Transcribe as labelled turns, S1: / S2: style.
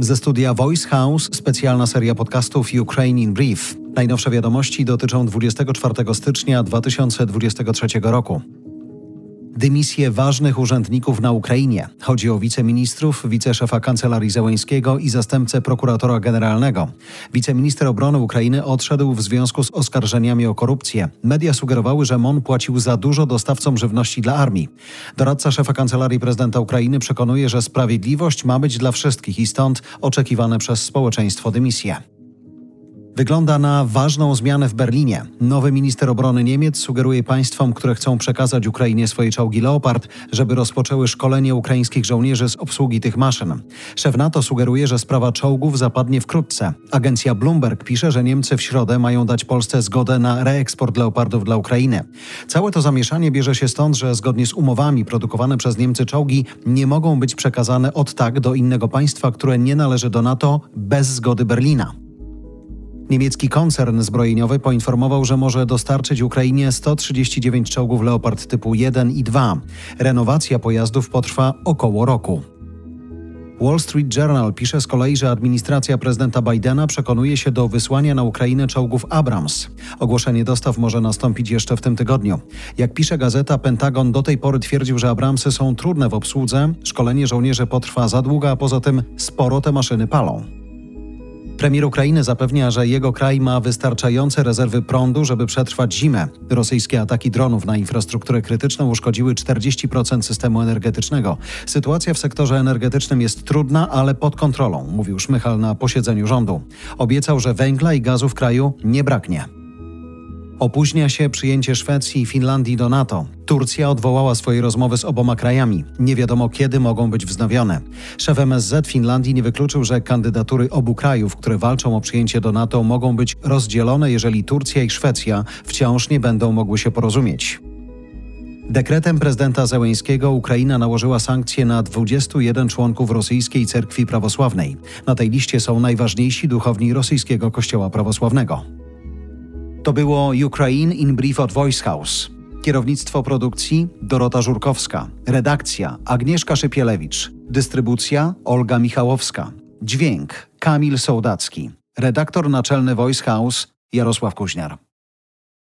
S1: Ze studia Voice House specjalna seria podcastów Ukraine in Brief. Najnowsze wiadomości dotyczą 24 stycznia 2023 roku dymisję ważnych urzędników na Ukrainie. Chodzi o wiceministrów, wiceszefa kancelarii Zełęńskiego i zastępcę prokuratora generalnego. Wiceminister obrony Ukrainy odszedł w związku z oskarżeniami o korupcję. Media sugerowały, że MON płacił za dużo dostawcom żywności dla armii. Doradca szefa kancelarii prezydenta Ukrainy przekonuje, że sprawiedliwość ma być dla wszystkich i stąd oczekiwane przez społeczeństwo dymisje. Wygląda na ważną zmianę w Berlinie. Nowy minister obrony Niemiec sugeruje państwom, które chcą przekazać Ukrainie swoje czołgi Leopard, żeby rozpoczęły szkolenie ukraińskich żołnierzy z obsługi tych maszyn. Szef NATO sugeruje, że sprawa czołgów zapadnie wkrótce. Agencja Bloomberg pisze, że Niemcy w środę mają dać Polsce zgodę na reeksport Leopardów dla Ukrainy. Całe to zamieszanie bierze się stąd, że zgodnie z umowami produkowane przez Niemcy czołgi nie mogą być przekazane od tak do innego państwa, które nie należy do NATO bez zgody Berlina. Niemiecki koncern zbrojeniowy poinformował, że może dostarczyć Ukrainie 139 czołgów Leopard typu 1 i 2. Renowacja pojazdów potrwa około roku. Wall Street Journal pisze z kolei, że administracja prezydenta Bidena przekonuje się do wysłania na Ukrainę czołgów Abrams. Ogłoszenie dostaw może nastąpić jeszcze w tym tygodniu. Jak pisze gazeta, Pentagon do tej pory twierdził, że Abramsy są trudne w obsłudze, szkolenie żołnierzy potrwa za długo, a poza tym sporo te maszyny palą. Premier Ukrainy zapewnia, że jego kraj ma wystarczające rezerwy prądu, żeby przetrwać zimę. Rosyjskie ataki dronów na infrastrukturę krytyczną uszkodziły 40% systemu energetycznego. Sytuacja w sektorze energetycznym jest trudna, ale pod kontrolą, mówił Szmychal na posiedzeniu rządu. Obiecał, że węgla i gazu w kraju nie braknie. Opóźnia się przyjęcie Szwecji i Finlandii do NATO. Turcja odwołała swoje rozmowy z oboma krajami. Nie wiadomo kiedy mogą być wznowione. Szef MSZ Finlandii nie wykluczył, że kandydatury obu krajów, które walczą o przyjęcie do NATO, mogą być rozdzielone, jeżeli Turcja i Szwecja wciąż nie będą mogły się porozumieć. Dekretem prezydenta Zełęńskiego Ukraina nałożyła sankcje na 21 członków rosyjskiej cerkwi prawosławnej. Na tej liście są najważniejsi duchowni rosyjskiego kościoła prawosławnego. To było Ukraine in Brief od Voice House. Kierownictwo produkcji Dorota Żurkowska. Redakcja Agnieszka Szypielewicz. Dystrybucja Olga Michałowska. Dźwięk Kamil Sołdacki. Redaktor naczelny Voice House Jarosław Kuźniar.